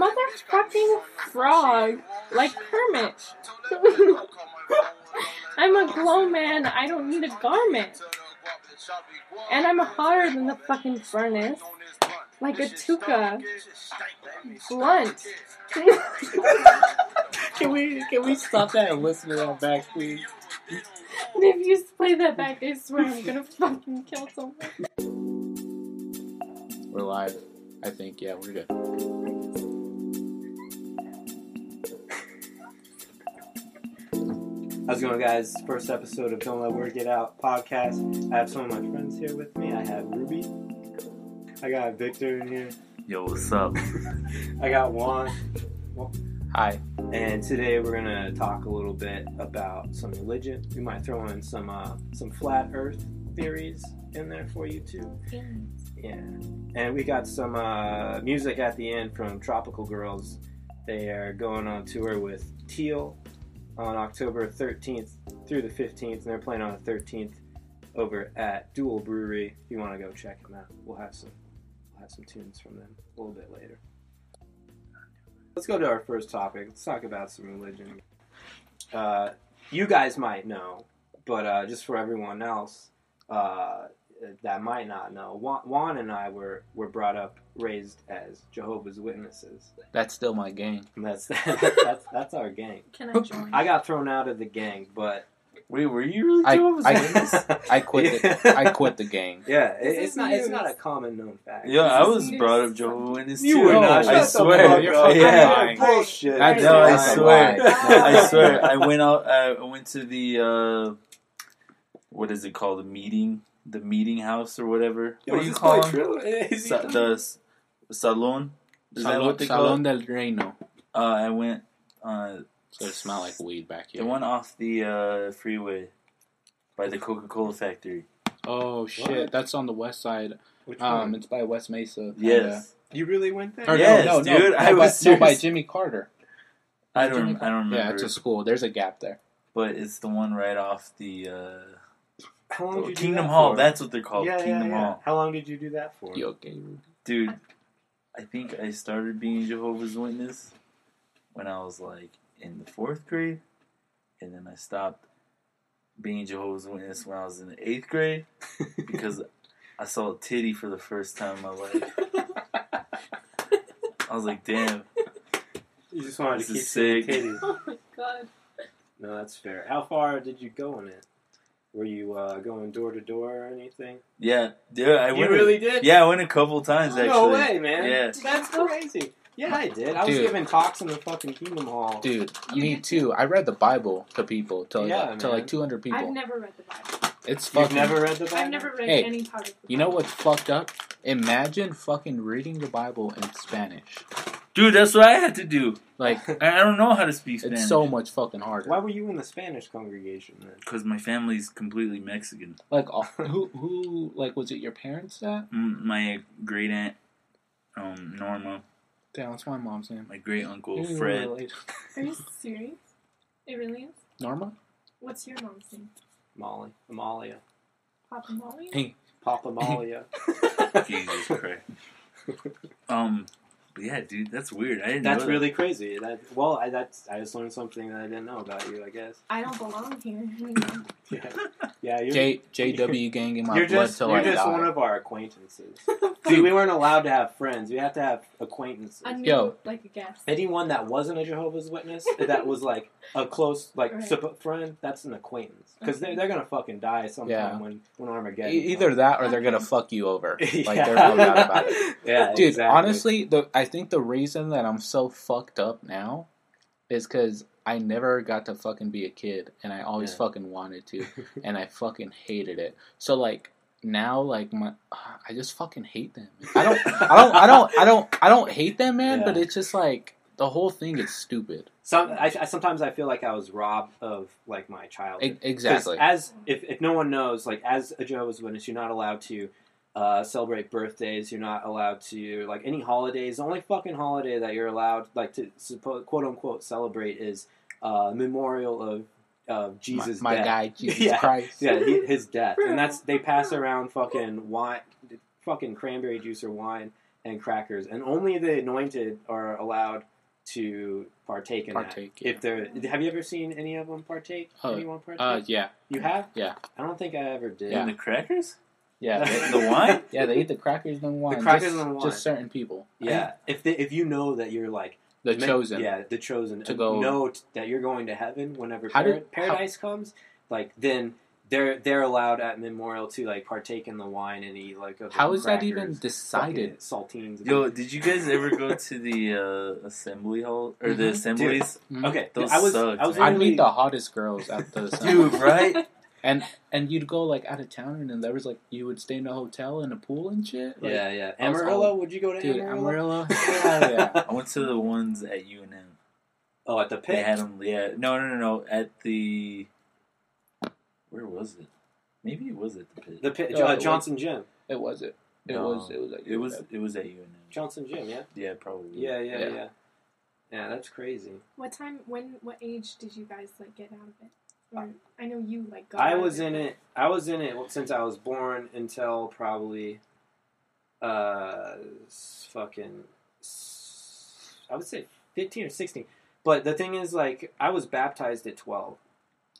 motherfucking frog, like Kermit. I'm a glow man. I don't need a garment. And I'm hotter than the fucking furnace, like a tuka. Blunt. Can we can we stop that and listen to that back, please? if you play that back, I swear I'm gonna fucking kill someone. We're live. I think. Yeah, we're good. How's it going, guys? First episode of Don't Let Word Get Out podcast. I have some of my friends here with me. I have Ruby. I got Victor in here. Yo, what's up? I got Juan. Hi. And today we're gonna talk a little bit about some religion. We might throw in some uh, some flat Earth theories in there for you too. Yeah. And we got some uh, music at the end from Tropical Girls. They are going on tour with Teal on October 13th through the 15th, and they're playing on the 13th over at Duel Brewery. If you want to go check them out, we'll have some we'll have some tunes from them a little bit later. Let's go to our first topic. Let's talk about some religion. Uh, you guys might know, but uh, just for everyone else uh, that might not know, Juan, Juan and I were, were brought up, raised as Jehovah's Witnesses. That's still my gang. And that's that's that's our gang. Can I join? I got thrown out of the gang, but Wait, were you really I- Jehovah's I- Witness? I quit. The, I quit the gang. Yeah, it, it's is not it's not a common known fact. Yeah, I was news. brought up Jehovah's Witness You were not. I swear. fuck You're fucking yeah. lying. bullshit. That's no, I swear. lie. I swear. I went out. I went to the uh, what is it called? The meeting, the meeting house or whatever. Yo, what is do you this call boy them? True? Is he Sa- true? the salon. That what they call it? del Reino. Uh, I went. Uh, So it smell like weed back here. the one off the uh, freeway by the Coca Cola factory. Oh shit, What? that's on the west side. Which Um, one? it's by West Mesa. Yes. You really went there? Or Yes, no, no, dude, no, I no, was by, no, by. Jimmy Carter. I don't. I don't remember. Yeah, it's a school. There's a gap there. but it's the one right off the uh, How long did you do Kingdom that Hall. for? That's what they're called. yeah, Kingdom yeah, yeah. Hall. How long did you do that for? You okay? Dude, I think I started being Jehovah's Witness when I was like in the fourth grade, and then I stopped being Jehovah's Witness when I was in the eighth grade because I saw a titty for the first time in my life. I was like, damn, You just wanted This to keep is seeing sick. titties. Oh my god. No, that's fair. How far did you go in it? Were you uh, going door to door or anything? yeah, yeah, I you went. really did? Yeah, I went a couple times actually. No way, man. Yeah. That's crazy. Yeah, I did. I was Dude. giving talks in the fucking Kingdom Hall. Dude, You me did- too. I read the Bible to people, to like, Yeah, to man. like 200 people. I've never read the Bible. it's You've fucking. never read the Bible? I've never read Hey, any part of the You know what's fucked up? Imagine fucking reading the Bible in Spanish. Dude, that's what I had to do. Like, I I don't know how to speak Spanish. it's so much fucking harder. Why were you in the Spanish congregation then? because my family's completely Mexican. Like, who, who, like, was it your parents that? Mm, My great aunt, um, Norma, Damn, that's my mom's name. my great uncle Fred. Are you serious? It really is? Norma? What's your mom's name? Molly. Amalia. Papa Molly? Hey, Papa Malia. Jesus Christ. Um, but yeah, dude, that's weird. I didn't. That's know that. really crazy. That well, I, that's I just learned something that I didn't know about you. I guess. I don't belong here. Yeah, yeah. You're, J, JW gang in my you're blood just till you're I just die. one of our acquaintances. See, we weren't allowed to have friends. We have to have acquaintances. a new, Yo. like a guest. Anyone that wasn't a Jehovah's Witness, that was like a close, like Right. sup- friend, that's an acquaintance. Because Okay. they're, they're gonna fucking die sometime Yeah. when when Armageddon. E- Either comes. that or they're gonna fuck you over. Like, yeah. there's no doubt about it. Yeah, Dude, exactly. honestly, the I think the reason that I'm so fucked up now is because I never got to fucking be a kid, and I always Yeah. fucking wanted to, and I fucking hated it. So like now, like my, I just fucking hate them. I don't, I don't, I don't, I don't, I don't hate them, man. But it's just like the whole thing is stupid. Some, I, I sometimes I feel like I was robbed of like my childhood. Exactly. As if, if no one knows, like as a Jehovah's Witness, you're not allowed to uh, celebrate birthdays. You're not allowed to like any holidays. The only fucking holiday that you're allowed like to suppo- quote unquote celebrate is uh, memorial of of Jesus. my, my death. guy, Jesus Yeah. Christ. Yeah, he, his death, and that's they pass around fucking wine, fucking cranberry juice or wine, and crackers, and only the anointed are allowed to partake in Partake, that. yeah. If they're, have you ever seen any of them partake? Uh, Anyone partake? Uh, yeah, you have? yeah. I don't think I ever did. Yeah. And the crackers? Yeah. The wine? Yeah, they eat the crackers and the wine. The crackers just, and wine. Just certain people. Yeah, if they, if you know that you're like The meant- chosen. yeah, the chosen To go- know t- that you're going to heaven whenever par- did- paradise comes, like then they're they're allowed at memorial to like partake in the wine and eat like of the How is that even decided? fucking saltines. Yo, did you guys ever go to the uh, assembly hall or the Mhm. assemblies? okay, Those I was sucked, I was. I'd meet the hottest girls at the Dude, right? and and you'd go like out of town and then there was like you would stay in a hotel in a pool and shit. Like, yeah, yeah. Amarillo, all- would you go to dude, Amarillo? Amarillo. Hell yeah. I went to the ones at UNM. Oh, at the pit. They had them. Yeah, no, no, no, no. At the where was it? Maybe it was at the pit. the pit, Oh, uh, it Johnson Gym. It was it. It No. was it was like It was it was at UNM. Johnson Gym, yeah. Yeah, probably. Yeah, yeah, Yeah. yeah. Yeah, that's crazy. What time? When? What age did you guys like get out of it? Or I know you like. Got I out was of in it. I was in it since I was born until probably, uh, fucking, I would say fifteen or sixteen. But the thing is, like, I was baptized at twelve,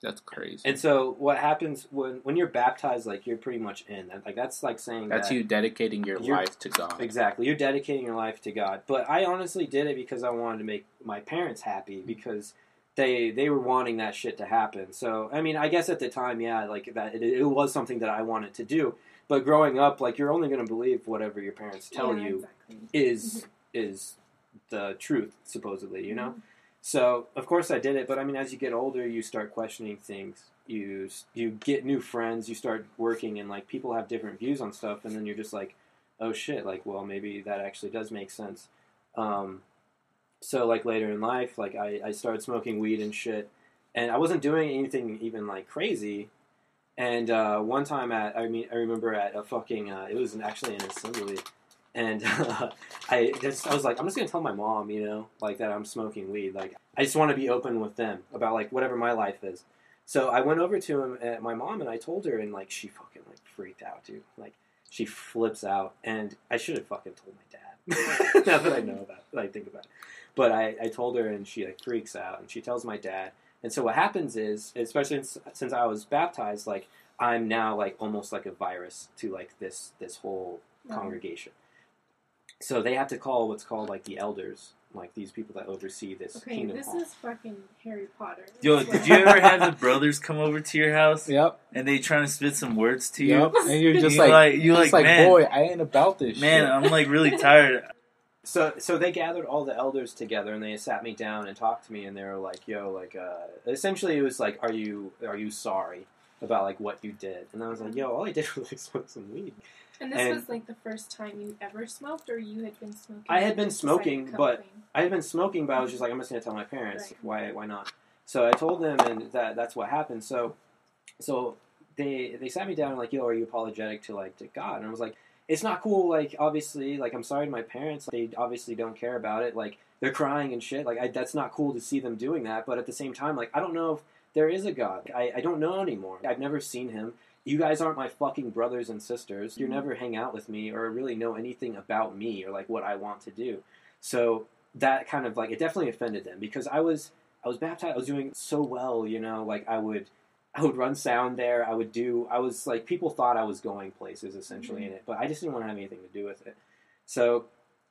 That's crazy. and so what happens when when you're baptized? Like, you're pretty much in. Like, that's like saying That's that- you dedicating your life to God. Exactly. You're dedicating your life to God. But I honestly did it because I wanted to make my parents happy because they they were wanting that shit to happen. So I mean, I guess at the time, yeah, like that it, it was something that I wanted to do. But growing up, like you're only going to believe whatever your parents tell Yeah, you Exactly. is is the truth, supposedly. You know. So of course I did it, but I mean, as you get older, you start questioning things. You you get new friends. You start working, and like people have different views on stuff, and then you're just like, oh shit, like well maybe that actually does make sense. Um, so like later in life, like I, I started smoking weed and shit, and I wasn't doing anything even like crazy. And uh, one time at I mean I remember at a fucking uh, it was an, actually an assembly, and I just I was like I'm just gonna tell my mom you know like that I'm smoking weed like I just want to be open with them about like whatever my life is. So I went over to him at my mom and I told her and like she fucking like freaked out dude like she flips out and I should have fucking told my dad now that I know about it, I think about it. But I, I told her and she like freaks out and she tells my dad and so what happens is especially since, since I was baptized like I'm now like almost like a virus to like this this whole Wow. congregation. So they have to call what's called like the elders, like these people that oversee this Okay, kingdom this hall. is fucking Harry Potter. Yo, That's did you ever have the brothers come over to your house Yep. and they trying to spit some words to you? Yep. And you're just You like, like- you you're just like, like, man. boy, I ain't about this Man, shit. I'm like really tired. So so they gathered all the elders together and they sat me down and talked to me and they were like, "Yo, like uh, essentially it was like, are you are you sorry about like what you did?" And I was like, "Yo, all I did was like smoke some weed." And this and- was like the first time you ever smoked, or you had been smoking. I had been to smoking, but- clean? I had been smoking, but I was just like, I'm just gonna tell my parents. Right. Why why not? So I told them, and that that's what happened. So so they they sat me down and like, yo, are you apologetic to like to God? And I was like, it's not cool. Like obviously, like I'm sorry to my parents. They obviously don't care about it. Like they're crying and shit. Like I, that's not cool to see them doing that. But at the same time, like I don't know if there is a God. I, I don't know anymore. I've never seen him. You guys aren't my fucking brothers and sisters. You never hang out with me or really know anything about me or like what I want to do. So that kind of like it definitely offended them because I was I was baptized. I was doing so well, you know. Like I would I would run sound there. I would do. I was like people thought I was going places essentially in it, but I just didn't want to have anything to do with it. So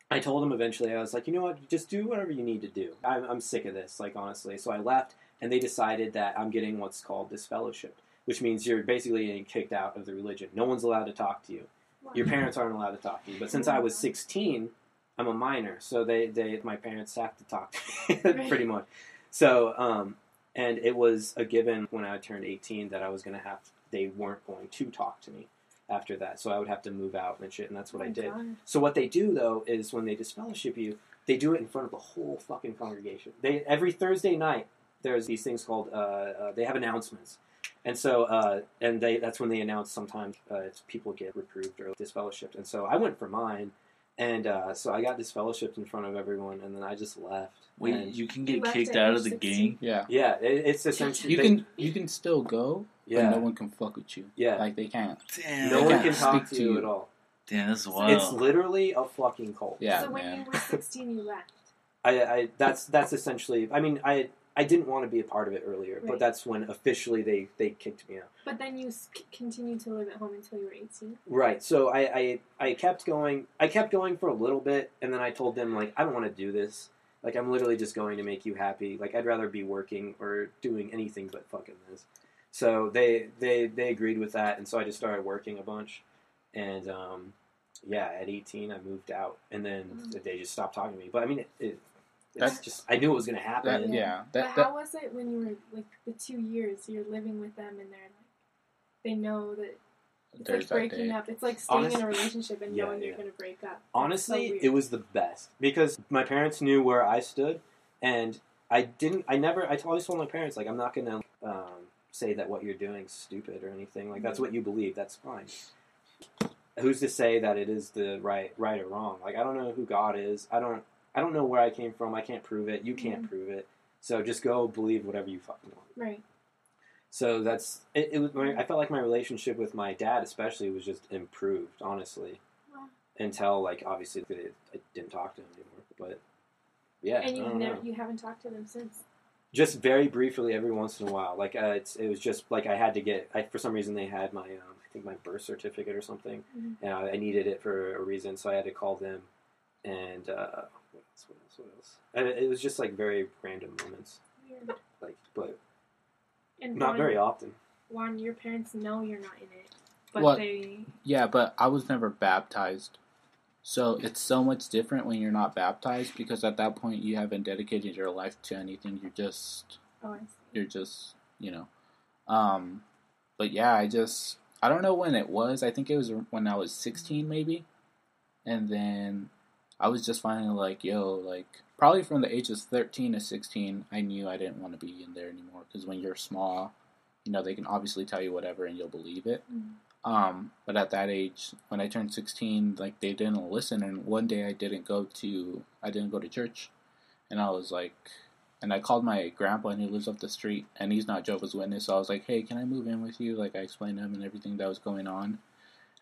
I told them eventually. I was like, you know what? Just do whatever you need to do. I'm, I'm sick of this. Like honestly. So I left, and they decided that I'm getting what's called disfellowship, which means you're basically getting kicked out of the religion. No one's allowed to talk to you. Your parents aren't allowed to talk to you. But since I was 16, I'm a minor, so they, they my parents have to talk to me pretty much. So um, and it was a given when I turned 18 that I was going to have they weren't going to talk to me after that. So I would have to move out and shit, and that's what Oh I did. God. So what they do though is when they disfellowship you, they do it in front of the whole fucking congregation. They every Thursday night there's these things called uh, uh, they have announcements, and so uh, and they that's when they announce sometimes uh, people get reproved or disfellowshipped. And so I went for mine, and uh, so I got disfellowshipped in front of everyone, and then I just left. Wait, And- you can get left kicked out of the 16? gang? Yeah. yeah, it, it's essentially You they- can you can still go, yeah but no one can fuck with you. yeah Like they can't. Damn. no they one can't talk to to you you. at all. Damn, that's So wild. It's literally a fucking cult. Yeah, so when man. you were 16, you left. I, I that's that's essentially. I mean, I I didn't want to be a part of it earlier, but that's when officially they they kicked me out. But then you c- continued to live at home until you were 18. Right. So I, I I kept going. I kept going for a little bit, and then I told them like I don't want to do this. Like I'm literally just going to make you happy. Like I'd rather be working or doing anything but fucking this. So they they they agreed with that, and so I just started working a bunch, and um, yeah, at 18 I moved out, and then Mm. they just stopped talking to me. But I mean, it, it That's- just I knew it was going to happen. That, yeah, but that, how was it when you were like the two years you're living with them and they're like, they know that it's there's like breaking day. up. It's like staying in a relationship and Yeah, knowing yeah. you're going to break up. It's Honestly, so it was the best because my parents knew where I stood, and I didn't. I never. I always told my parents like I'm not gonna um, say that what you're doing is stupid or anything. Like that's what you believe. That's fine. Who's to say that it is the right right or wrong? Like I don't know who God is. I don't. I don't know where I came from. I can't prove it. You can't prove it. So just go believe whatever you fucking want. right. So that's it. it was my, I felt like my relationship with my dad, especially, was just improved. Honestly, Wow. until like obviously I I didn't talk to him anymore. But yeah, and you never you haven't talked to them since. just very briefly every once in a while. Like uh, it's it was just like I had to get. I, for some reason, they had my um, I think my birth certificate or something, Mhm. and I, I needed it for a reason, so I had to call them. And uh, And it, it was just like very random moments, Weird. like but And not Juan, very often. Juan, your parents know you're not in it, but What? they Yeah, but I was never baptized. So it's so much different when you're not baptized because at that point you haven't dedicated your life to anything. You're just oh I see. you're just, you know. Um but yeah, I just I don't know when it was. I think it was when I was 16 maybe. And then I was just finally like, yo, like probably from the ages 13 to 16, I knew I didn't want to be in there anymore because when you're small, you know, they can obviously tell you whatever and you'll believe it. Mhm. Um, but at that age, when I turned 16, like they didn't listen. And one day I didn't go to, I didn't go to church. And I was like, and I called my grandpa and he lives up the street and he's not Jehovah's Witness. So I was like, hey, can I move in with you? Like I explained to him and everything that was going on.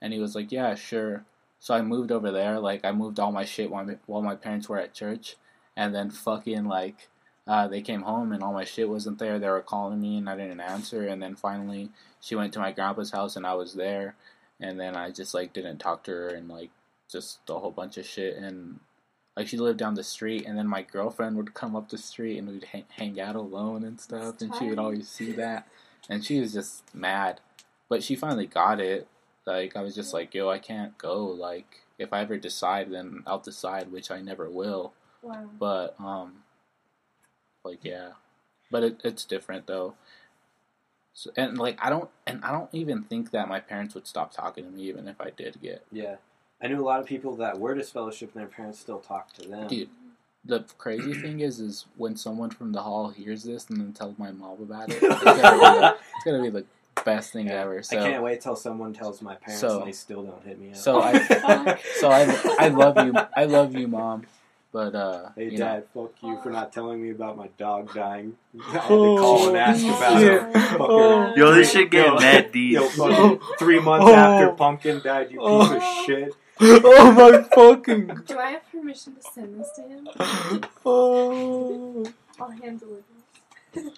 And he was like, yeah, sure. So I moved over there. Like I moved all my shit while my, while my parents were at church. And then fucking like, uh, they came home and all my shit wasn't there. They were calling me and I didn't answer. And then finally, she went to my grandpa's house and I was there. And then I just like didn't talk to her and like just a whole bunch of shit. And like she lived down the street. And then my girlfriend would come up the street and we'd hang, hang out alone and stuff. And she would always see that. And she was just mad. But she finally got it. Like I was just like, yo, I can't go. Like if I ever decide, then I'll decide, which I never will. Wow. But um, like yeah, but it, it's different though. So, and like I don't, and I don't even think that my parents would stop talking to me even if I did get. Yeah, I knew a lot of people that were disfellowship and their parents still talk to them. Dude, the crazy thing is, is when someone from the hall hears this and then tells my mom about it, it's gonna be the, it's gonna be the best thing Yeah. ever. I can't wait till someone tells my parents So- and they still don't hit me up. so I, so I, I love you, I love you, mom. But uh, hey you know, dad, fuck you for not telling me about my dog dying. I had to call and ask Oh, about shit. it. Fucking- Oh. Yo, this shit getting mad deep. Yo, fucking three months Oh. after Pumpkin died, you piece of Oh. shit. oh my fucking. Do I have permission to send this to him? Oh. I'll handle it.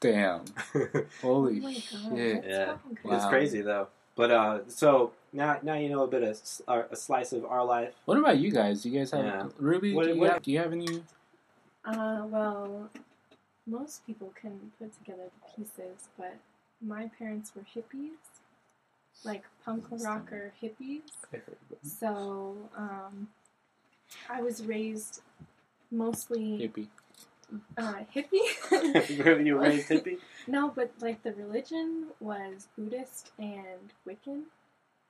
Damn. Holy oh shit. Yeah. fucking crazy. It's crazy though. But uh, so now now you know a bit of uh, a slice of our life. What about you guys? Do you guys have Yeah. Ruby? What- do, you what- have, do you have any? Uh, well, most people can put together the pieces, but my parents were hippies, like punk rocker hippies. So, um, I was raised mostly Hippie. Uh, hippie. Were you raised hippie? no, but like the religion was Buddhist and Wiccan,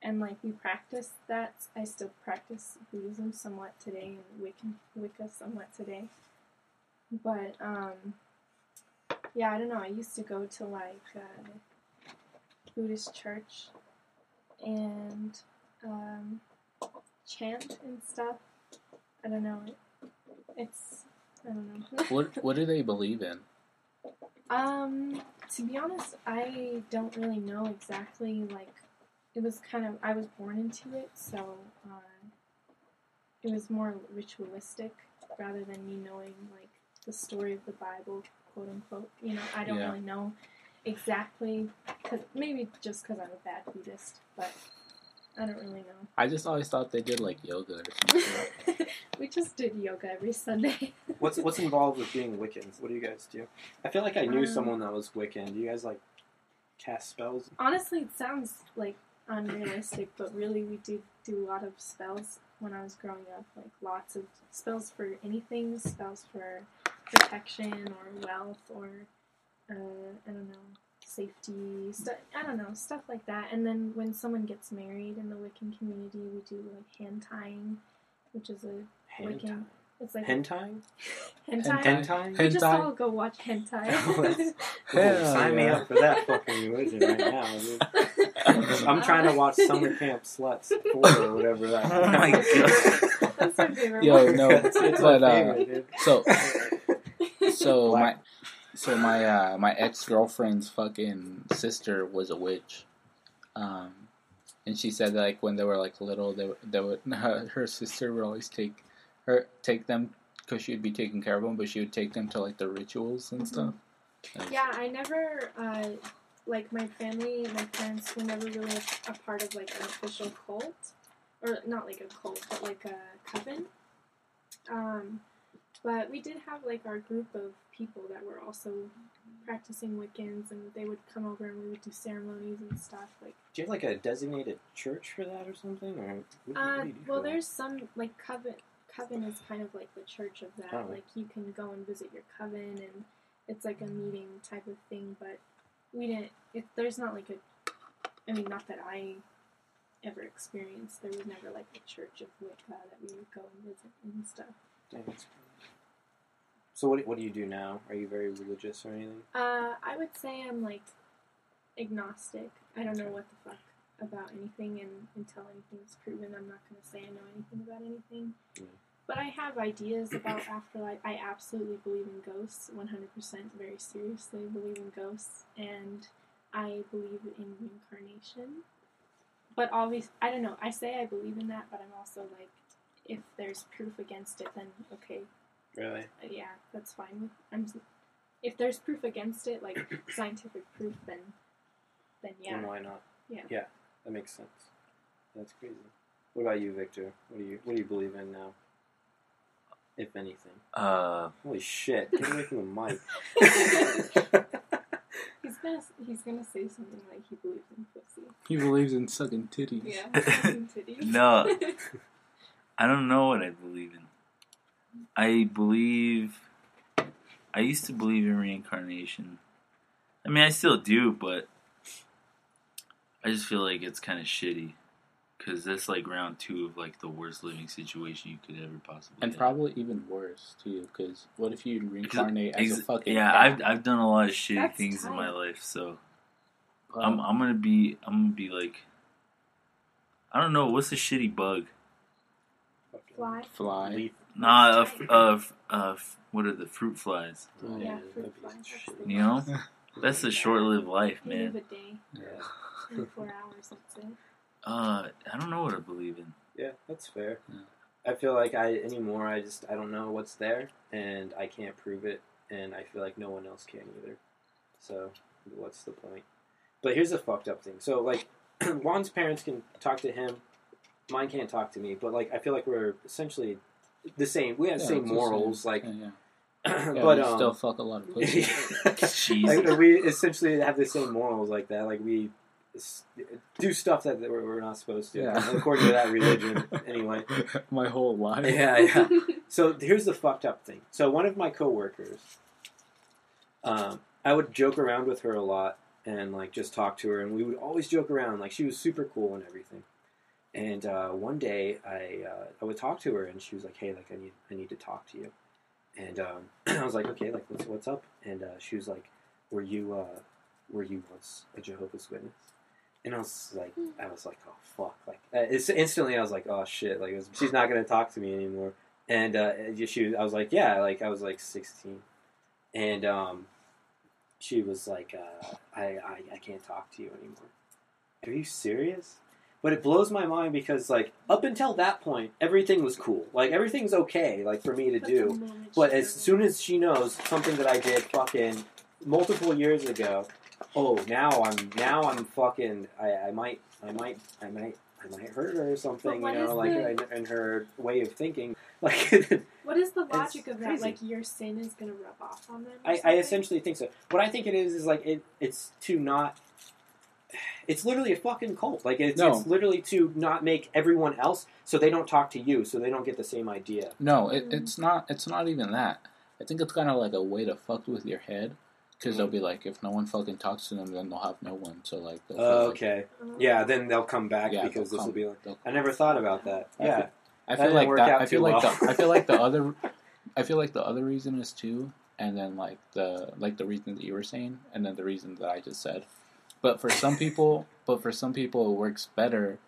and like we practiced that. I still practice Buddhism somewhat today, and Wiccan Wicca somewhat today. But um, yeah, I don't know. I used to go to like uh, Buddhist church and um, chant and stuff. I don't know. It's I don't know. What What do they believe in? Um, to be honest, I don't really know exactly like it was kind of I was born into it, so uh, it was more ritualistic rather than me knowing like the story of the Bible, quote unquote. You know, I don't Yeah. really know exactly because maybe just because I'm a bad Buddhist, but I don't really know. I just always thought they did like yoga or something. we just did yoga every Sunday. What's what's involved with being Wiccans? What do you guys do? I feel like I knew Um, someone that was Wiccan. Do you guys like cast spells? Honestly, it sounds like unrealistic, but really, we did do a lot of spells when I was growing up. Like lots of spells for anything, spells for protection or wealth or uh, I don't know, safety. Stu- I don't know, stuff like that. And then when someone gets married in the Wiccan community, we do like hand tying, which is a Hand Wiccan. It's like hentai? hentai. Hentai? We just all go watch hentai. Ooh, Hell sign me up for that fucking religion right now, dude. I'm trying to watch Summer Camp Sluts 4 or whatever that Oh my God. That's my favorite Yo, one. no, it's, it's but, my uh, favorite, dude. So so my Black. So my uh, my ex girlfriend's fucking sister was a witch, um, and she said that, like when they were like little, they would- they would her sister would always take her take them because she would be taking care of them, but she would take them to like the rituals and stuff. And- Yeah, I never uh, like my family, my parents were never really a, a part of like an official cult, or not like a cult, but like a coven. Um, but we did have like our group of people that were also practicing Wiccans, and they would come over and we would do ceremonies and stuff. Like, Do you have like a designated church for that or something? Or what, what uh, do well, there's some like coven. Coven is kind of like the church of that. Oh. Like you can go and visit your coven, and it's like a meeting type of thing. But we didn't. It, there's not like a. I mean, not that I ever experienced. There was never like a church of Wicca that we would go and visit and stuff. Crazy. So what, what do you do now? Are you very religious or anything? Uh, I would say I'm like agnostic. I don't know what the fuck about anything, and until anything's proven, I'm not going to say I know anything about anything. Yeah. But I have ideas about afterlife. I absolutely believe in ghosts, 100%, very seriously believe in ghosts, and I believe in reincarnation. But obviously, I don't know. I say I believe in that, but I'm also like, if there's proof against it, then okay, Really? yeah, that's fine. I'm, if there's proof against it, like scientific proof, then then yeah. Then why not? Yeah. Yeah, that makes sense. That's crazy. What about you, Victor? What do you what do you believe in now? If anything. Uh, Holy shit! Get away from the mic. He's gonna he's gonna say something like he believes in pussy. He believes in sucking titties. Yeah, sucking titties. No. I don't know what I believe in. I believe. I used to believe in reincarnation. I mean, I still do, but I just feel like it's kind of shitty because that's like round two of like the worst living situation you could ever possibly. And have. probably even worse too, because what if you reincarnate as Ex- a fucking yeah, cat? I've I've done a lot of shitty That's things in my life, so Um, I'm I'm gonna be I'm gonna be like I don't know what's a shitty bug. Fly. fly. Leaf. Nah, of f- uh, f- uh, f- what are the fruit flies? Oh, Yeah, that'd fruit be fly. shit. You know, that's a short-lived life, You live man. a day, Yeah. 24 hours. That's it. Uh, I don't know what I believe in. Yeah, that's fair. Yeah. I feel like I anymore. I just I don't know what's there, and I can't prove it, and I feel like no one else can either. So what's the point? But here's the fucked up thing. So like, Juan's parents can talk to him, mine can't talk to me. But like, I feel like we're essentially the same. We have the Yeah, same it's the morals, same. like, yeah, yeah. Yeah, but we um, still fuck a lot of pussy. Jesus. like, we essentially have the same morals like that. Like we do stuff that we're, we're not supposed to, Yeah. according to that religion. Anyway, My whole life. yeah, yeah. So here's the fucked up thing. So one of my coworkers, um, I would joke around with her a lot and like just talk to her, and we would always joke around. Like she was super cool and everything. And uh, one day I uh, I would talk to her, and she was like, "Hey, like I need I need to talk to you." And um, I was like, "Okay, like what's what's up?" And uh, she was like, "Were you uh, were you once a Jehovah's Witness?" And I was like, I was like, "Oh fuck!" Like uh, it's, instantly, I was like, "Oh shit!" Like was, she's not gonna talk to me anymore. And uh, she, was, I was like, "Yeah," like I was like sixteen, and um, she was like, uh, I, I I can't talk to you anymore." Are you serious? But it blows my mind because like up until that point, everything was cool. Like everything's okay, like for me to But do. But as soon as she knows something that I did fucking multiple years ago, oh now I'm now I'm fucking I, I might I might I might I might hurt her or something, you know, like the- her way of thinking. Like what is the logic of that? crazy. Like your sin is gonna rub off on them? I, I essentially think so. What I think it is is like it it's to not it's literally a fucking cult. Like it's, No. it's literally to not make everyone else so they don't talk to you, so they don't get the same idea. No, it, Mm. it's not. It's not even that. I think it's kind of like a way to fuck with your head, because they'll be like, if no one fucking talks to them, then they'll have no one. So like, they'll feel like- okay. Oh. Yeah, then they'll come back Yeah, because this will be like I never thought about that. I Yeah. I feel didn't like that. I feel like well. the. I feel like the other. I feel like the other reason is too, and then like the like the reason that you were saying, and then the reason that I just said. But for some people, but for some people, it works better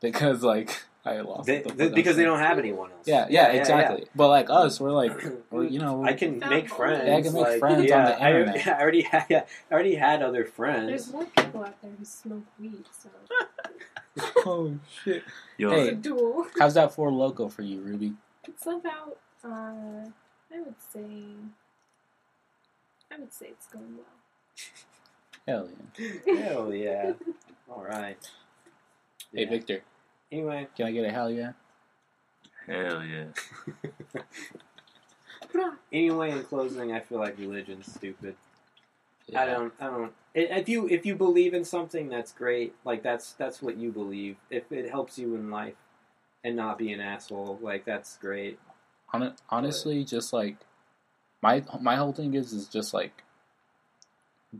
because like I lost They, the they- because they don't have anyone else. Yeah, yeah, exactly. But like us, we're like, we're, you know, I can make friends. Yeah, I can make like, friends on yeah, the I- internet. I, already had. Yeah, I already had other friends. There's more people out there who smoke weed, so oh shit! Yo, Hey. duel. How's that for local for you, Ruby? It's about, uh, I would say, I would say it's going well. Hell yeah! Hell yeah! All right. Hey Yeah. Victor, Anyway, can I get a hell yeah? hell yeah. anyway, in closing, I feel like religion's stupid. Yeah. I don't. I don't. i- If you if you believe in something, that's great. Like that's that's what you believe. If it helps you in life and not be an asshole, like that's great. Hon- honestly, just like my my whole thing is is just like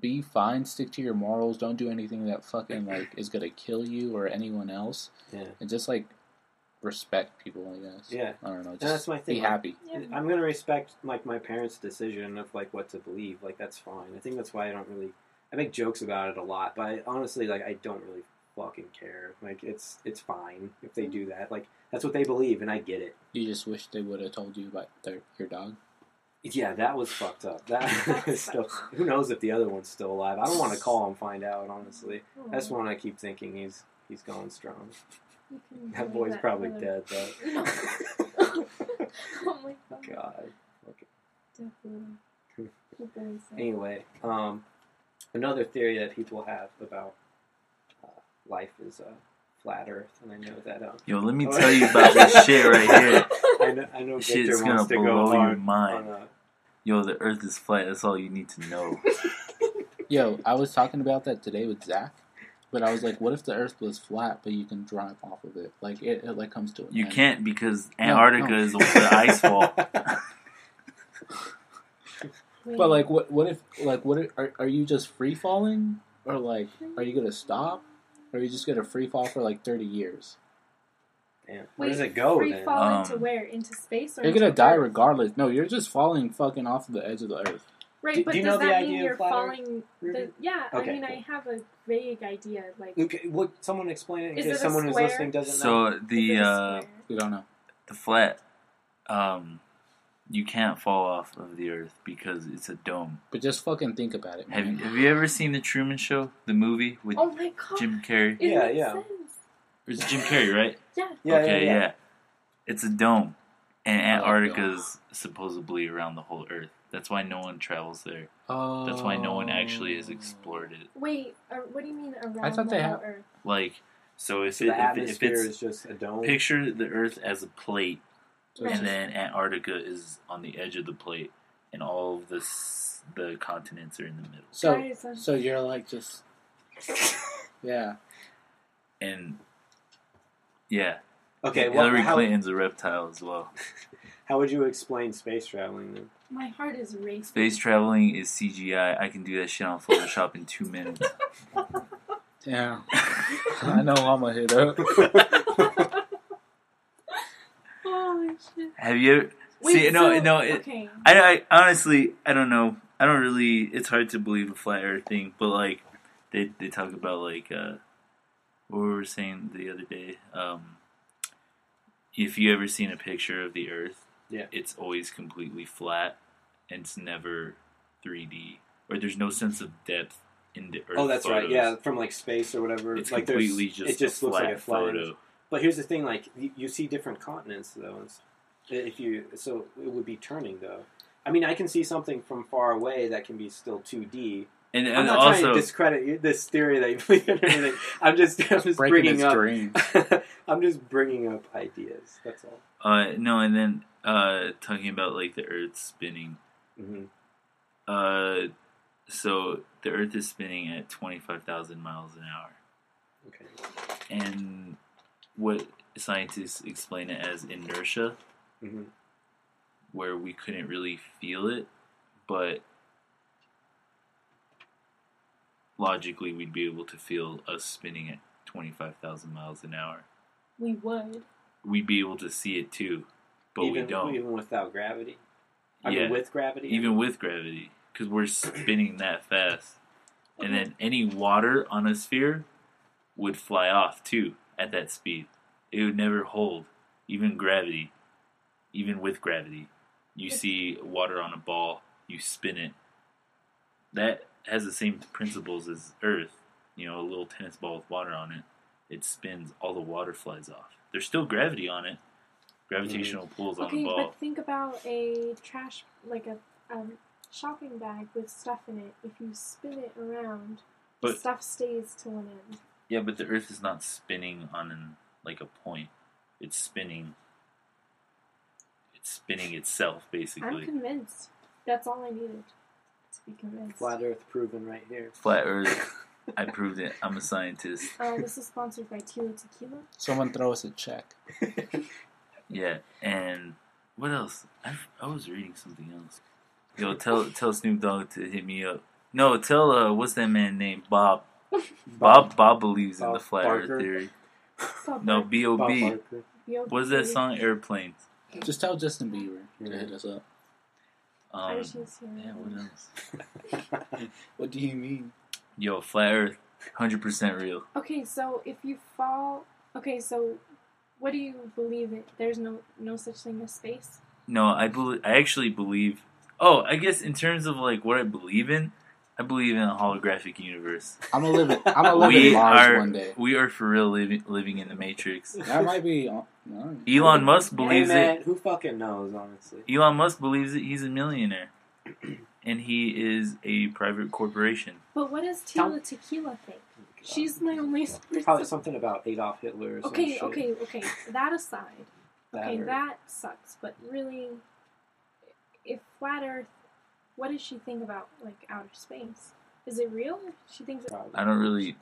be fine, stick to your morals, don't do anything that fucking like is gonna kill you or anyone else, Yeah. and just like respect people. I guess. Yeah. I don't know. Just And that's my thing. Be happy. Yeah. I'm gonna respect like my parents' decision of like what to believe. Like that's fine. I think that's why I don't really. I make jokes about it a lot, but I, honestly, like I don't really fucking care. Like it's it's fine if they mm-hmm. do that. Like that's what they believe, and I get it. You just wish they would have told you about their your dog. Yeah, that was fucked up. That is still. Who knows if the other one's still alive? I don't want to call and find out. Honestly, that's one I keep thinking he's he's going strong. That boy's that probably dead though. oh my god. God. Definitely. Doing so. Anyway, um, another theory that people have about uh, life is uh, flat Earth, and I know that. Um, Yo, let me tell you about this shit right here. I know, I know This Victor shit's gonna to go blow your mind. on uh, Yo, the earth is flat. That's all you need to know. Yo, I was talking about that today with Zach, but I was like, what if the Earth was flat, but you can drive off of it? Like it, it like comes to an You end. can't because Antarctica no. is the ice wall. But like, what what if like what if, are are you just free falling, or like are you gonna stop, or are you just gonna free fall for like thirty years? Damn. Where wait, does it go free then? fall into Um, where? Into space or You're into gonna die Earth? regardless. No, you're just falling fucking off the edge of the Earth. Right, Do- but do you does know the that idea mean of you're flat Earth, falling? Ruby? The, yeah, Okay, I mean, I have a vague idea. Like, Okay, what? Someone explain it in Is case it a someone who's square? listening doesn't know. So is the it a uh, square? We don't know. the flat, um, you can't fall off of the earth because it's a dome. But just fucking think about it, Have man. you, have you ever seen the Truman Show, the movie with Oh my god! Jim Carrey? It Yeah, makes yeah. Sense. Or is it Jim Carrey, right? Yeah. Yeah, okay, yeah, yeah. It's a dome, and like Antarctica's supposedly around the whole Earth. That's why no one travels there. Oh, That's why no one actually has explored it. Wait, uh, what do you mean around I thought the they whole have- Earth? Like, so if So it, the if, if atmosphere it's is just a dome. picture the Earth as a plate, So it's Right. and then Antarctica is on the edge of the plate, and all of this the continents are in the middle. So, so you're like just, yeah. And yeah, Okay, well, Hillary how, Clinton's a reptile as well. how would you explain space traveling then? my heart is racing. Space traveling is CGI. I can do that shit on Photoshop in two minutes. Damn. I know I'm a hit up. Holy shit! Have you ever? Wait, See, no, so- no. It, okay. I, I honestly, I don't know. I don't really. It's hard to believe a flat Earth thing, but like, they they talk about like uh, what we were saying the other day. Um, if you ever seen a picture of the Earth, Yeah. it's always completely flat, and it's never 3D, or there's no sense of depth in the Earth. Oh, that's right. Yeah, from like space or whatever. It's like there's- completely just it just a looks flat like a flat photo. image. But here's the thing: like you, you see different continents though. It's- If you so it would be turning though. I mean, I can see something from far away that can be still 2D. And, I'm and not trying to discredit this theory that you believe in. or anything. I'm just, I'm just bringing up. I'm just bringing up ideas. That's all. uh, no, and then uh, talking about like the Earth spinning. hmm Uh, so the Earth is spinning at twenty five thousand miles an hour, Okay. and what scientists explain it as inertia, hmm where we couldn't really feel it, but logically we'd be able to feel us spinning at twenty five thousand miles an hour. We would. We'd be able to see it too, but even, we don't. Even without gravity. I Yeah. mean, with gravity. even with gravity, because we're spinning that fast. And then any water on a sphere would fly off too at that speed. It would never hold, even gravity, even with gravity. You see water on a ball, you spin it. That has the same principles as Earth. You know, a little tennis ball with water on it. It spins, all the water flies off. There's still gravity on it. Gravitational pulls on the ball. Okay, but think about a trash, like a um, shopping bag with stuff in it. If you spin it around, the But- stuff stays to one end. Yeah, but the Earth is not spinning on an like a point. It's spinning. It's spinning itself, basically. I'm convinced. That's all I needed to be convinced. Flat Earth proven right here. Flat Earth. I proved it. I'm a scientist. Uh, this is sponsored by Tila Tequila. Someone throw us a check. Yeah, and what else? I, I was reading something else. Yo, tell tell Snoop Dogg to hit me up. No, tell uh, what's that man named Bob? Bob Bob believes in the flat Barker. Earth theory. Bob No, Barker. B O Bob B. Barker. Yo, What's that song? Airplanes. Just tell Justin Bieber to hit us up. Um, wish he was here. yeah, what else? What do you mean? Yo, flat Earth, hundred percent real. Okay, so if you fall, okay, so what do you believe in? There's no no such thing as space. No, I believe. I actually believe. Oh, I guess in terms of like what I believe in, I believe in a holographic universe. I'm gonna live. In, I'm gonna live we in Mars are. one day. We are for real living living in the Matrix. That might be. uh, no. Elon Musk Hey believes man, it. who fucking knows, honestly? Elon Musk believes it. He's a millionaire, and he is a private corporation. But what does Tila Tequila think? She's my only Probably something about Adolf Hitler or some Okay, shit. okay, okay. That aside, That okay, or- that sucks. But really, if flat Earth, what does she think about like outer space? Is it real? She thinks. It, probably. I don't really.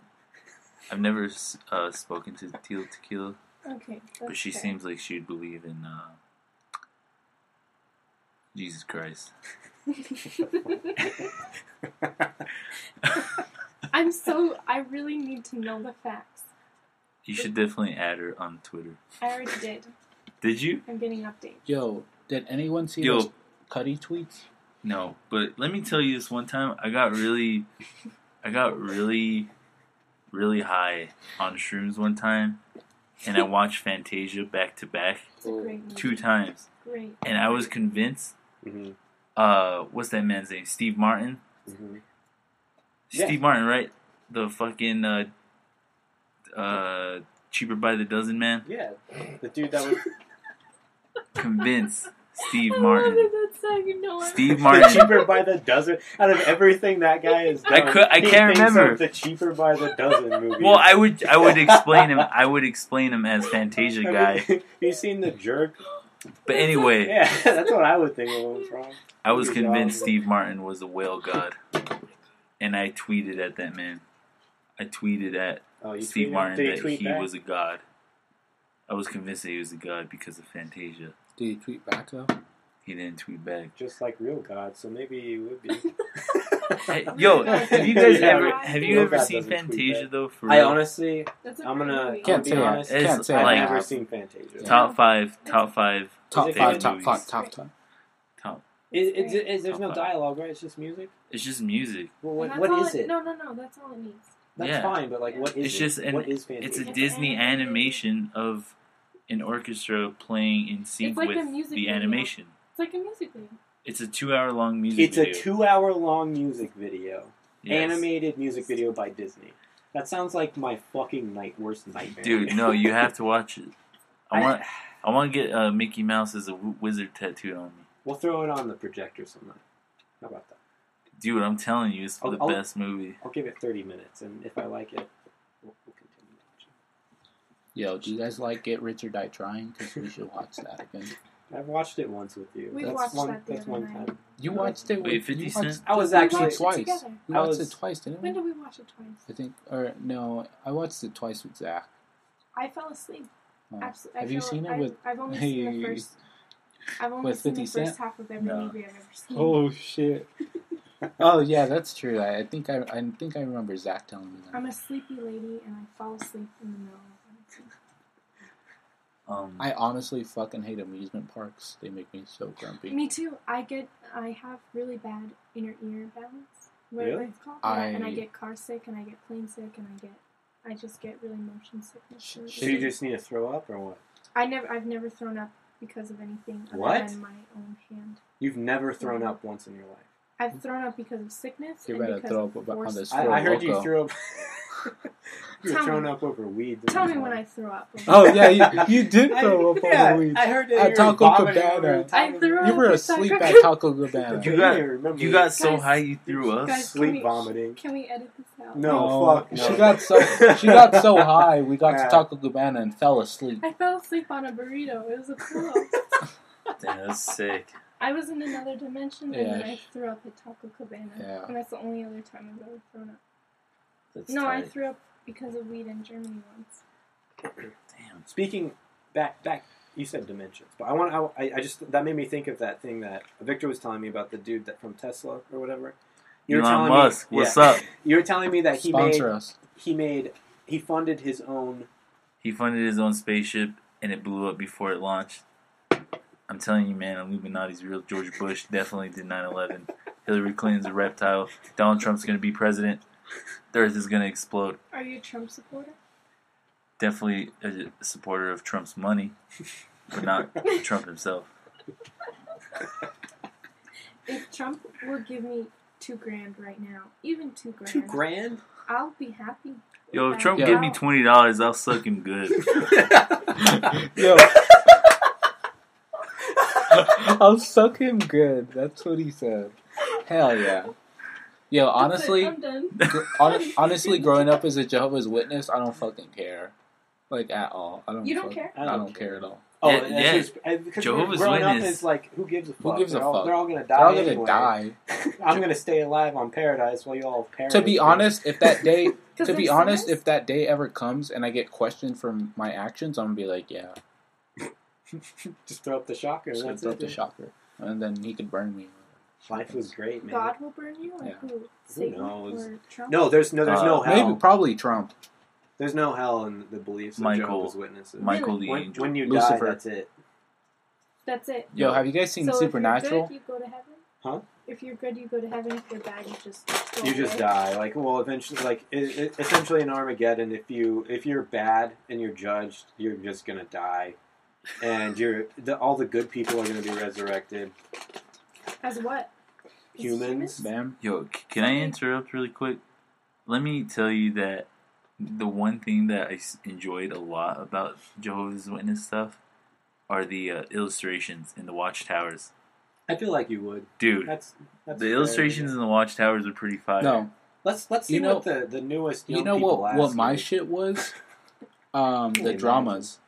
I've never uh, spoken to Tila Tequila, okay, but she fair. seems like she'd believe in uh, Jesus Christ. I'm so. I really need to know the facts. You should definitely add her on Twitter. I already did. Did you? I'm getting updates. Yo, did anyone see Yo. those Cuddy tweets? No, but let me tell you this one time I got really I got really really high on shrooms one time and I watched Fantasia back to back It's a great movie. two times Great. and I was convinced Mhm, uh what's that man's name? Steve Martin? mhm. Yeah. Steve Martin, right? The fucking uh uh cheaper by the dozen man. Yeah, the dude that was Convinced Steve I love Martin. It, that song, you know it. Steve the Martin. cheaper by the dozen. Out of everything that guy has done, I could- I can't remember. the cheaper by the dozen movie. Well, I would I would explain him I would explain him as Fantasia guy. Have you seen the jerk? But anyway, Yeah, that's what I would think of him from. I was Good convinced job. Steve Martin was a whale god, and I tweeted at that man. I tweeted at Oh, Steve tweeted- Martin that he back? was a god. I was convinced that he was a god because of Fantasia. Did he tweet back though? He didn't tweet back. just like real God, so maybe he would be. Hey, yo, have you guys ever have you Real ever God seen doesn't tweet Fantasia back. though? For I real? honestly, That's a I'm great gonna movie. Can't I'll be say I- honest. It's can't say I've like- never seen Fantasia. Yeah. top five, top five, Top it five, good? top movies. five, top top. top. Is, is, is, there's no dialogue, right? It's just music. It's just music. Well, And what, that's what all is it? No, no, no. That's all it needs. That's Yeah. fine, but like, what is It's it? just an- what is Fantasia? It's a It's Disney animated. animation of an orchestra playing in sync like a with music the video. animation. It's like a music video. It's a two-hour-long music It's video. a two-hour-long music video. Yes. animated music video by Disney. That sounds like my fucking night worst nightmare. Dude, no, you have to watch it. I I- want, I want to get uh, Mickey Mouse as a w- wizard tattooed on me. We'll throw it on the projector sometime. How about that? Dude, I'm telling you, it's I'll- the I'll- best movie. I'll give it 30 minutes, and if I like it, we'll, we'll continue watching. Yo, do you guys like Get Rich or Die Trying? Because we should watch that again. I've watched it once with you. We that's watched one, that the That's other one night. time. You watched it. Wait, with, 50 you Cent? watched- I was We actually watched it twice. together. We I watched was- it twice, didn't we? When did we watch it twice? I think, or no, I watched it twice with Zach. I fell asleep. Oh. Absolutely. Have you seen it with? I've only seen the first. I've only With seen 50 Cent? first half of every No. movie I've ever seen. Oh shit! oh yeah, that's true. I, I think I, I think I remember Zach telling me that. I'm a sleepy lady and I fall asleep in the middle of it. Um, I honestly fucking hate amusement parks. They make me so grumpy. Me too. I get. I have really bad inner ear balance. Whatever Really? it's called. I- Yeah, and I get car sick and I get plane sick and I get. I just get really motion sickness. Sh- So you just need to throw up, or what? I never. I've never thrown up because of anything other What? than my own hand. You've never thrown up once in your life. I've thrown up because of sickness. You and better because throw of up on forced- this I, I heard you threw up. You're Tell thrown me. up over weed. Tell me when I threw up. Oh yeah, you, you did I- throw up yeah, on the weed. I heard that At you were Taco Cabana. over the top I of threw your- up. You were asleep Taco at Taco Cabana. You got- you got that. so high you threw up. Guys, can sleep we- vomiting. Can we edit this out? No, Oh, fuck no. She got so she got so high. We got Yeah. to Taco Cabana and fell asleep. I fell asleep on a burrito. It was a pillow. Damn, that's sick. I was in another dimension and then Yeah. I threw up at Taco Cabana. Yeah. And that's the only other time I've ever thrown up. That's no, I threw up because of weed in Germany once. Damn. Speaking back, back. You said dimensions, but I want. I, I just that made me think of that thing that Victor was telling me about the dude that from Tesla or whatever. You were Elon telling Musk, me, what's yeah. up? You were telling me that he Sponsor made us. he made he funded his own. He funded his own spaceship and it blew up before it launched. I'm telling you, man, Illuminati's real. George Bush definitely did 9 11. Hillary Clinton's a reptile. Donald Trump's going to be president. The earth is going to explode. Are you a Trump supporter? Definitely a supporter of Trump's money, but not Trump himself. If Trump will give me two grand right now, even two grand, Two grand. I'll be happy. Yo, if. Trump Yeah. give me $20, I'll suck him good. Yo. I'll suck him good. That's what he said. Hell yeah. Yo, honestly, I'm done. hon- honestly, growing up as a Jehovah's Witness, I don't fucking care, like at all. I don't. You don't fuck- care? I don't, care at all. Oh, Yeah, that's yeah. just- because Jehovah's growing up Witness. is like, who gives a Who fuck? gives they're all, fuck? They're all gonna die. They're all gonna anyway. die. I'm gonna stay alive on paradise while you all perish. To be honest, if that day, to be honest, sinners? if that day ever comes and I get questioned for my actions, I'm gonna be like, yeah, just throw up the shocker. just That's throw up the shocker, and then he could burn me. Life was great, man. God will burn you, like Yeah. who? Satan knows? or Trump? No, there's no, there's no Uh, hell. Maybe probably Trump. There's no hell in the beliefs of Michael. Jehovah's Witnesses. Michael the when, angel. when you Lucifer. die, that's it. That's it. Yo, have you guys seen so Supernatural? If you're good, you go to heaven. Huh? If you're good, you go to heaven. If you're bad, you just go You just die. Like, well, eventually, like, it, it, essentially in Armageddon, if you if you're bad and you're judged, you're just gonna die, and you're the, all the good people are gonna be resurrected. As what? Humans. Bam. Yo, c- can I interrupt really quick? Let me tell you that the one thing that I s- enjoyed a lot about Jehovah's Witness stuff are the uh, illustrations in the watchtowers. I feel like you would. Dude, That's, that's the fair. illustrations in the watchtowers are pretty fire. No, Let's let's see You know- what the, the newest. Young you know people what? ask What my you. shit was? Um, the Holy dramas.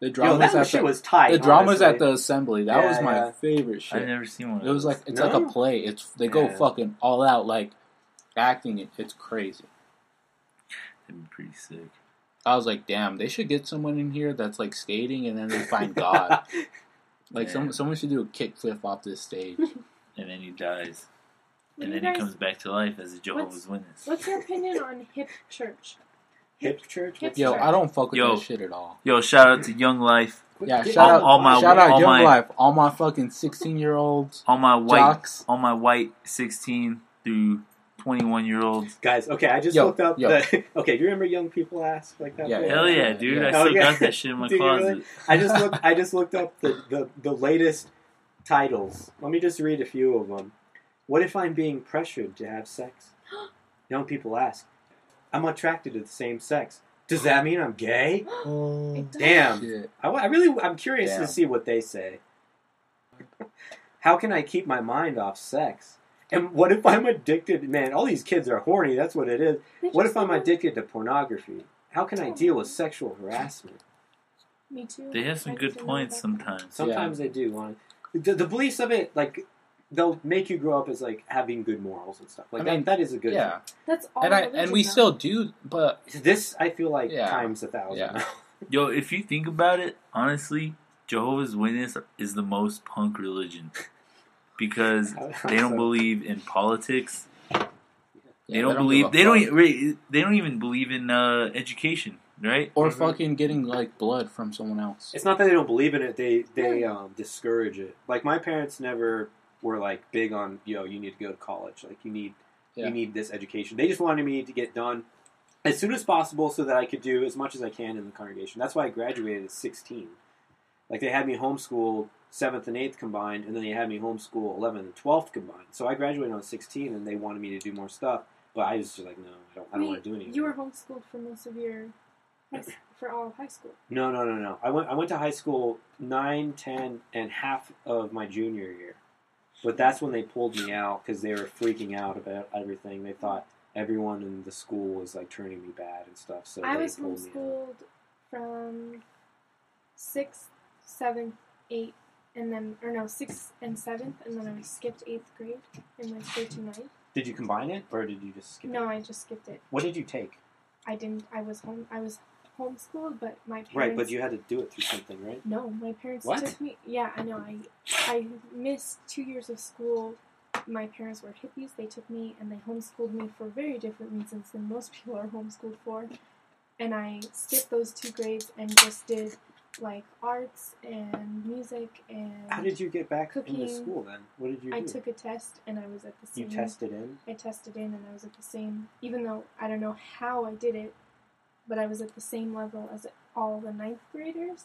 The Yo, dramas that at shit the was tight. the dramas honestly. at the assembly. That Yeah, was my yeah. favorite shit. I've never seen one. Of It was like it's like a play. It's they go Yeah. fucking all out, like acting it. It's crazy. That'd be pretty sick. I was like, damn, they should get someone in here that's like skating, and then they find God. Like Yeah. some someone should do a kickflip off this stage. And then he dies, and do you then he comes back to life as a Jehovah's Witness. What's your opinion on hip church? Hip church. Hip Yo, church. I don't fuck with Yo. that shit at all. Yo, shout out to Young Life, Yeah, shout all- out, all my- shout out all Young my- Life, all my fucking sixteen year olds, all my white, jocks. all my white sixteen through twenty one year olds. Guys, okay, I just Yo, looked up yo. the. Okay, do you remember young people ask like that? Yeah. Hell yeah, dude! Yeah. I oh, still Okay. got that shit in my closet. really? I just looked. I just looked up the, the the latest titles. Let me just read a few of them. What if I'm being pressured to have sex? young people ask, "I'm attracted to the same sex. Does that mean I'm gay?" It. Damn. I, I really, I'm curious Damn. to see what they say. How can I keep my mind off sex? And what if I'm addicted? Man, all these kids are horny. That's what it is. What if I'm addicted to pornography? How can I deal with sexual harassment? Me too. They have some I good points that. sometimes. Sometimes they do the, the beliefs of it. Like they'll make you grow up as like having good morals and stuff. Like I that, mean, that is a good. Yeah, That's all. and I and we though. still do, but. This I feel like Yeah. times a thousand. Yeah. Yo, if you think about it, honestly, Jehovah's Witness is the most punk religion because they don't So- believe in politics. yeah, They don't give believe. They don't. fuck. e- They don't even believe in uh, education, right? or Mhm. fucking getting like blood from someone else. It's not that they don't believe in it; they they um, discourage it. Like my parents never were like big on yo, you need to go to college. Like you need Yeah. you need this education. They just wanted me to get done as soon as possible so that I could do as much as I can in the congregation. That's why I graduated at sixteen. Like they had me homeschooled seventh and eighth combined, and then they had me homeschool eleventh and twelfth combined. So I graduated on sixteen, and they wanted me to do more stuff. But I was just like, no, I don't. I don't Wait, want to do anything. You were homeschooled for most of your high for all of high school. No, no, no, no. I went. I went to high school nine, ten, and half of my junior year. But that's when they pulled me out because they were freaking out about everything. They thought everyone in the school was like turning me bad and stuff. So I they was pulled me out. homeschooled from sixth, seventh, eighth, and then or no sixth and seventh, and then I skipped eighth grade and went straight to ninth. Did you combine it or did you just skip? It? No, it? I just skipped it. What did you take? I didn't. I was home. I was homeschooled, but my parents. Right, but you had to do it through something, right? No, my parents What? took me. Yeah, I know. I I missed two years of school. My parents were hippies. They took me and they homeschooled me for very different reasons than most people are homeschooled for. And I skipped those two grades and just did like arts and music and. How did you get back Cooking. into school then? What did you do? I took a test and I was at the same. you tested in. I tested in and I was at the same, even though I don't know how I did it, but I was at the same level as all the ninth graders,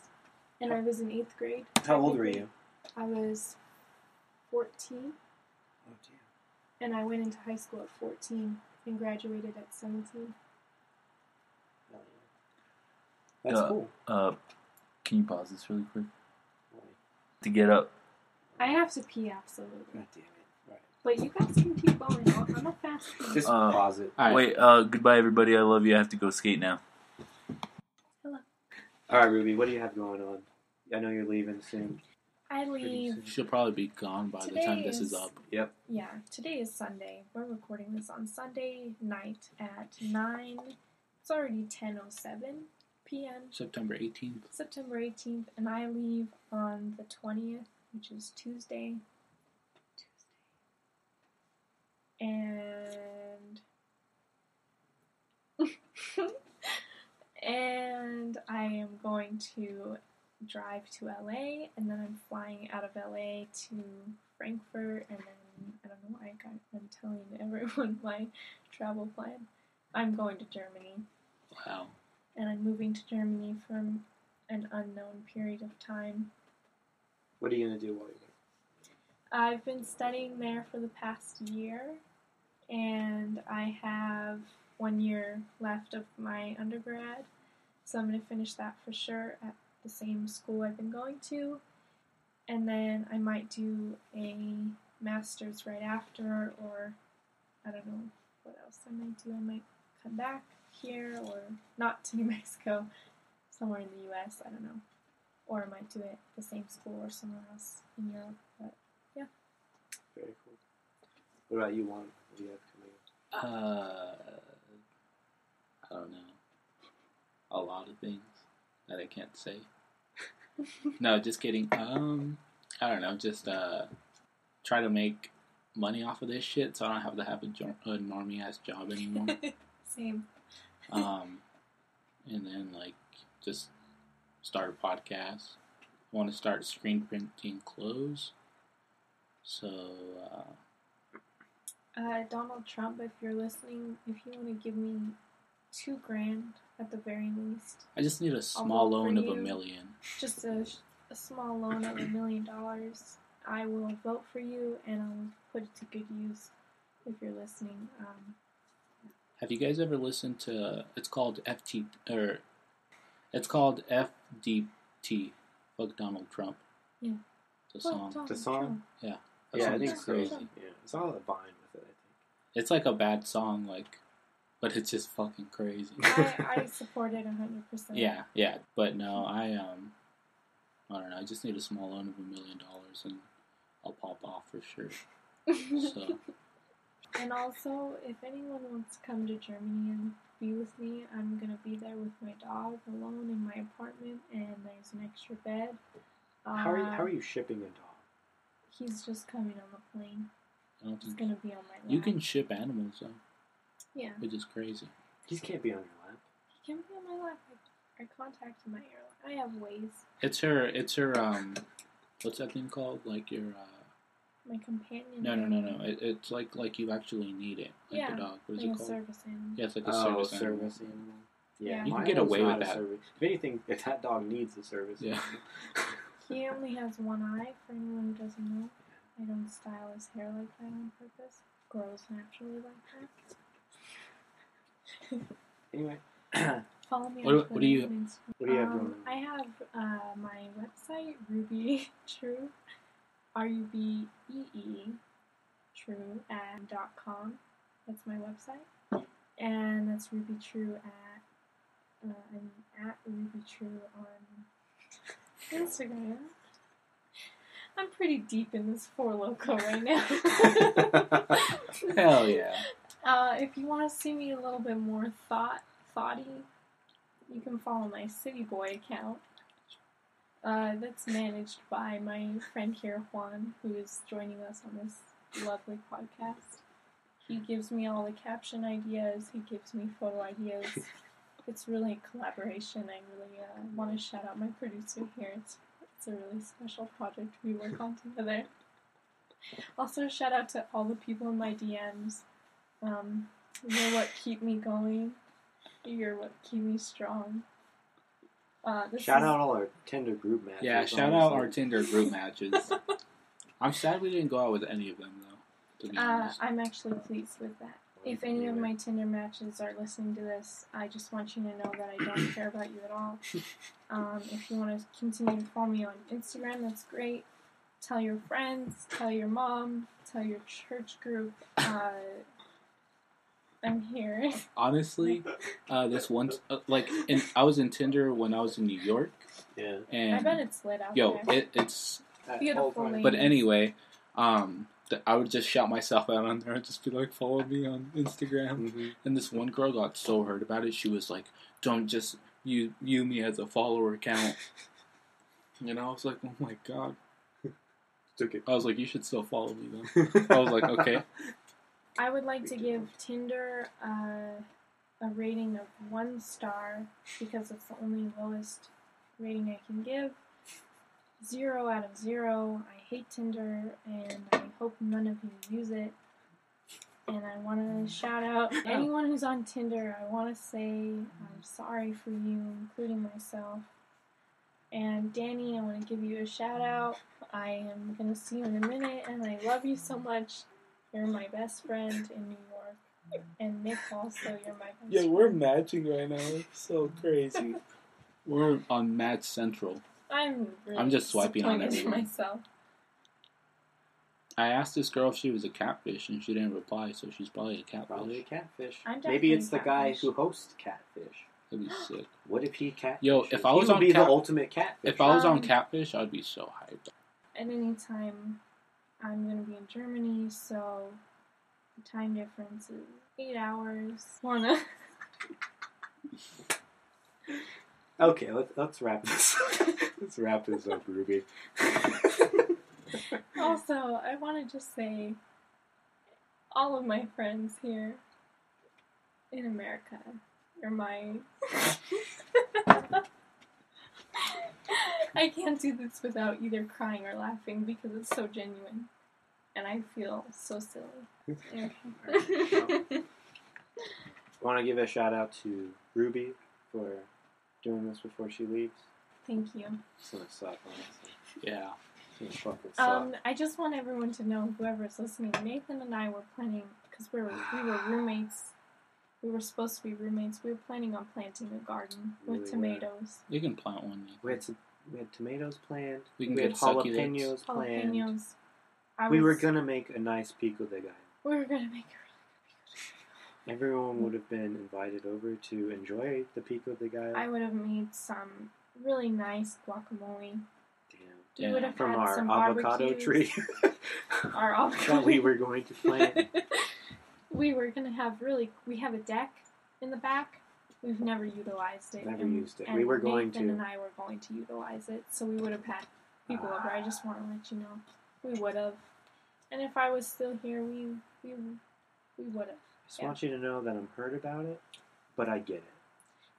and I was in eighth grade. How old were you? I was 14, Oh dear. and I went into high school at 14 and graduated at 17. That's Yeah. cool. Uh, can you pause this really quick to get up? I have to pee absolutely, God damn it. Right. but you guys can keep going. I'll- I'm a fast pee. Just Uh, pause it. All right. Wait. Uh, goodbye, everybody. I love you. I have to go skate now. All right, Ruby. What do you have going on? I know you're leaving soon. I leave. soon. She'll probably be gone by the Today time this is is- up. Yep. Yeah, today is Sunday. We're recording this on Sunday night at 9. It's already 10:07 p.m. September 18th. September 18th, and I leave on the 20th, which is Tuesday. Tuesday. And and I am going to drive to LA, and then I'm flying out of LA to Frankfurt, and then I don't know why I I'm telling everyone my travel plan. I'm going to Germany Wow. and I'm moving to Germany for an unknown period of time. What are you gonna do while you're there? I've been studying there for the past year, and I have one year left of my undergrad, so I'm going to finish that for sure at the same school I've been going to, and then I might do a master's right after, or I don't know what else I might do. I might come back here, or not to New Mexico, somewhere in the U.S. I don't know, or I might do it at the same school or somewhere else in Europe, but. Yeah. Very cool. What about you, Juan? What do you have coming up? Uh, I don't know. A lot of things that I can't say. no, just kidding. Um, I don't know. Just uh, try to make money off of this shit, so I don't have to have a, jo- a normie ass job anymore. Same. um, and then like just start a podcast. I want to start screen printing clothes. So uh, Uh, Donald Trump, if you're listening, if you want to give me two grand at the very least, I just need a small loan of a million. just a, a small loan of a million dollars, I will vote for you and I'll put it to good use if you're listening. Um, Have you guys ever listened to? It's called FT or it's called FDT. Fuck Donald Trump. Yeah. It's a song. Donald The song? Trump. That yeah, I think so. crazy. Yeah, it's all a vine with it. I think it's like a bad song, like, but it's just fucking crazy. I, I support it hundred percent. yeah, yeah. But no, I um, I don't know. I just need a small loan of a million dollars, and I'll pop off for sure. So and also, if anyone wants to come to Germany and be with me, I'm gonna be there with my dog alone in my apartment, and there's an extra bed. I. How are you, how are you shipping a dog? He's just coming on the plane. I He's gonna be on my lap. you can ship animals though, Yeah, which is crazy. He can't be on your lap. he can't be on my lap. I, I contacted my airline. I have ways. It's her. It's her. Um, what's that thing called? Like your. Uh, My companion. no, no, no, no. It, it's like like you actually need it. Like Yeah, the dog. What is Like it a called? service animal. Yeah, it's like a Oh, service. service animal. animal. Yeah. Yeah, You can my get away with a that. Service. If anything, if that dog needs a service, Yeah. He only has one eye. For anyone who doesn't know, I don't style his hair like that on purpose. Grows naturally like that. Anyway, Follow me What on do- what do you- and Instagram. what do you have Um, going on? I have uh, my website, Ruby True, R U B E E True at dot com. That's my website, and that's Ruby True at uh, I'm at Ruby True on Instagram. I'm pretty deep in this Four Loko right now. Hell yeah. Uh, if you want to see me a little bit more thought thoughty, you can follow my City Boy account. Uh, that's managed by my friend here, Juan, who is joining us on this lovely podcast. He gives me all the caption ideas. He gives me photo ideas. it's really a collaboration. I really uh, want to shout out my producer here. It's it's a really special project we work on together. Also, shout out to all the people in my DMs. Um, you're what keep me going. You're what keep me strong. Uh, Shout is- out all our Tinder group matches. Yeah, shout out our. Tinder group matches. I'm sad we didn't go out with any of them though. To be Uh, honest. I'm actually pleased with that. If any of my Tinder matches are listening to this, I just want you to know that I don't care about you at all. Um, if you want to continue to follow me on Instagram, that's great. Tell your friends, tell your mom, tell your church group. Uh, I'm here. Honestly, uh, this one, uh, like, in, I was in Tinder when I was in New York, Yeah. and I bet it's lit out yo, there. it, it's. At Beautiful all times. lady. But anyway, um, th- I would just shout myself out on there and just be like, "Follow me on Instagram." Mhm. And this one girl got so hurt about it. She was like, "Don't just you view me as a follower count." You know, I was like, "Oh my god!" Took it. I was like, "You should still follow me though." I was like, "Okay." I would like to give Tinder uh, a rating of one star because it's the only lowest rating I can give. Zero out of zero. I hate Tinder and I hope none of you use it. And I want to shout out anyone who's on Tinder. I want to say I'm sorry for you, including myself. And Danny, I want to give you a shout out. I am going to see you in a minute and I love you so much. You're my best friend in New York. And Nick also, you're my best Yeah, friend. we're matching right now. It's so crazy. we're on Match Central. I'm really I'm just swiping on disappointed in everyone. myself. I asked this girl if she was a catfish, and she didn't reply, so she's probably a catfish. Probably a catfish. I'm Maybe it's the definitely guy catfish. who hosts catfish. That'd be sick. What if he catfish? Yo, if I was he would on be Cat- the ultimate catfish. If I was on Um, Catfish, I'd be so hyped. At any time, I'm going to be in Germany, so the time difference is eight hours. Wanna? Okay, let's let's wrap this. let's wrap this up, Ruby. also, I want to just say, all of my friends here in America are my. I can't do this without either crying or laughing because it's so genuine, and I feel so silly. Okay. Want to give a shout out to Ruby for doing this before she leaves. Thank you. It's gonna suck, honestly. Yeah. It's gonna fucking suck. Um, I just want everyone to know, whoever's listening, Nathan and I were planning because we were we were roommates. we were supposed to be roommates. We were planning on planting a garden with Really were. tomatoes, You can plant one. We had some, we had tomatoes planned. We can we had get succulents. jalapenos planned. jalapenos. I We were gonna make a nice pico de gallo. We were gonna make a really good pico de gallo. Everyone would have been invited over to enjoy the pico de gallo. I would have made some really nice guacamole. Damn. We would have From had our some avocado tree Our avocado. that we were going to plant. we were gonna have really. We have a deck in the back. We've never utilized it. Never and, used it. We were going Nathan to. and I were going to utilize it, so we would have had people over. I ah. just want to let you know, we would have. And if I was still here, we we we would have. I just want you to know that I'm hurt about it, but I get it.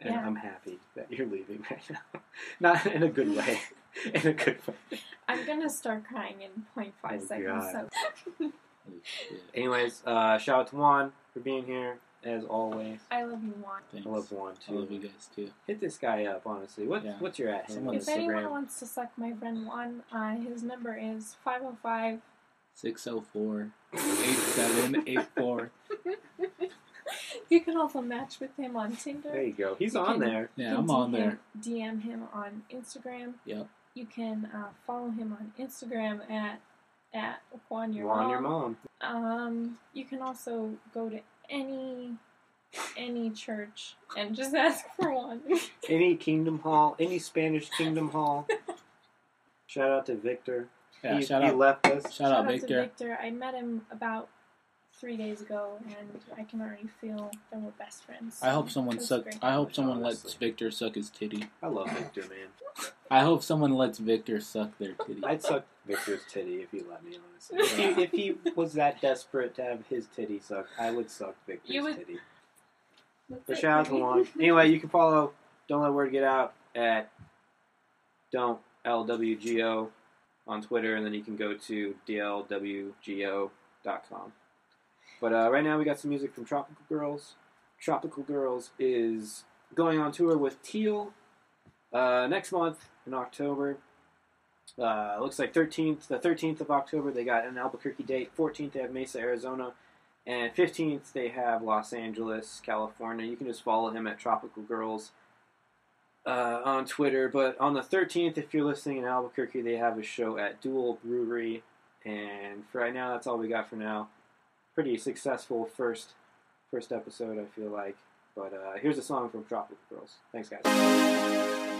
And Yeah. I'm happy that you're leaving right now. Not in a good way. in a good way. I'm gonna start crying in 0.5 Oh, seconds. So Anyways, uh, shout out to Juan for being here, as always. I love you, Juan. Thanks. I love Juan, too. I love you guys too. Hit this guy up, honestly. What, Yeah. What's your at him Someone on If anyone Instagram? wants to suck my friend Juan, uh, his number is 505. 604 8784. You can also match with him on Tinder. There you go. He's You on can- there. Yeah, I'm on there. DM him on Instagram. Yep. You can uh, follow him on Instagram at at Juan Your Juan, Mom. your mom. Um, you can also go to any any church and just ask for one. Any Kingdom Hall, any Spanish Kingdom Hall. Shout out to Victor. Yeah, he, shout he out, left us. shout out to Victor. Victor. I met him about three days ago, and I can already feel that we're best friends. I hope someone That's suck. great. I hope someone lets Honestly. Victor suck his titty. I love Victor, man. I hope someone lets Victor suck their titty. I'd suck Victor's titty if he let me, honestly. If he, if he was that desperate to have his titty sucked, I would suck Victor's You would- titty. That's But it shout out to me. Juan. Anyway, you can follow Don't Let Word Get Out at Don't LWGO on Twitter, and then you can go to DLWGO.com. But uh, right now we got some music from Tropical Girls. Tropical Girls is going on tour with Teal uh, next month in October. Uh, looks like 13th, the 13th of October, they got an Albuquerque date. 14th, they have Mesa, Arizona. And 15th, they have Los Angeles, California. You can just follow him at Tropical Girls uh, on Twitter. But on the 13th, if you're listening in Albuquerque, they have a show at Duel Brewery. And for right now, that's all we got for now. Pretty successful first first episode, I feel like. But uh, here's a song from Tropical Girls. Thanks, guys.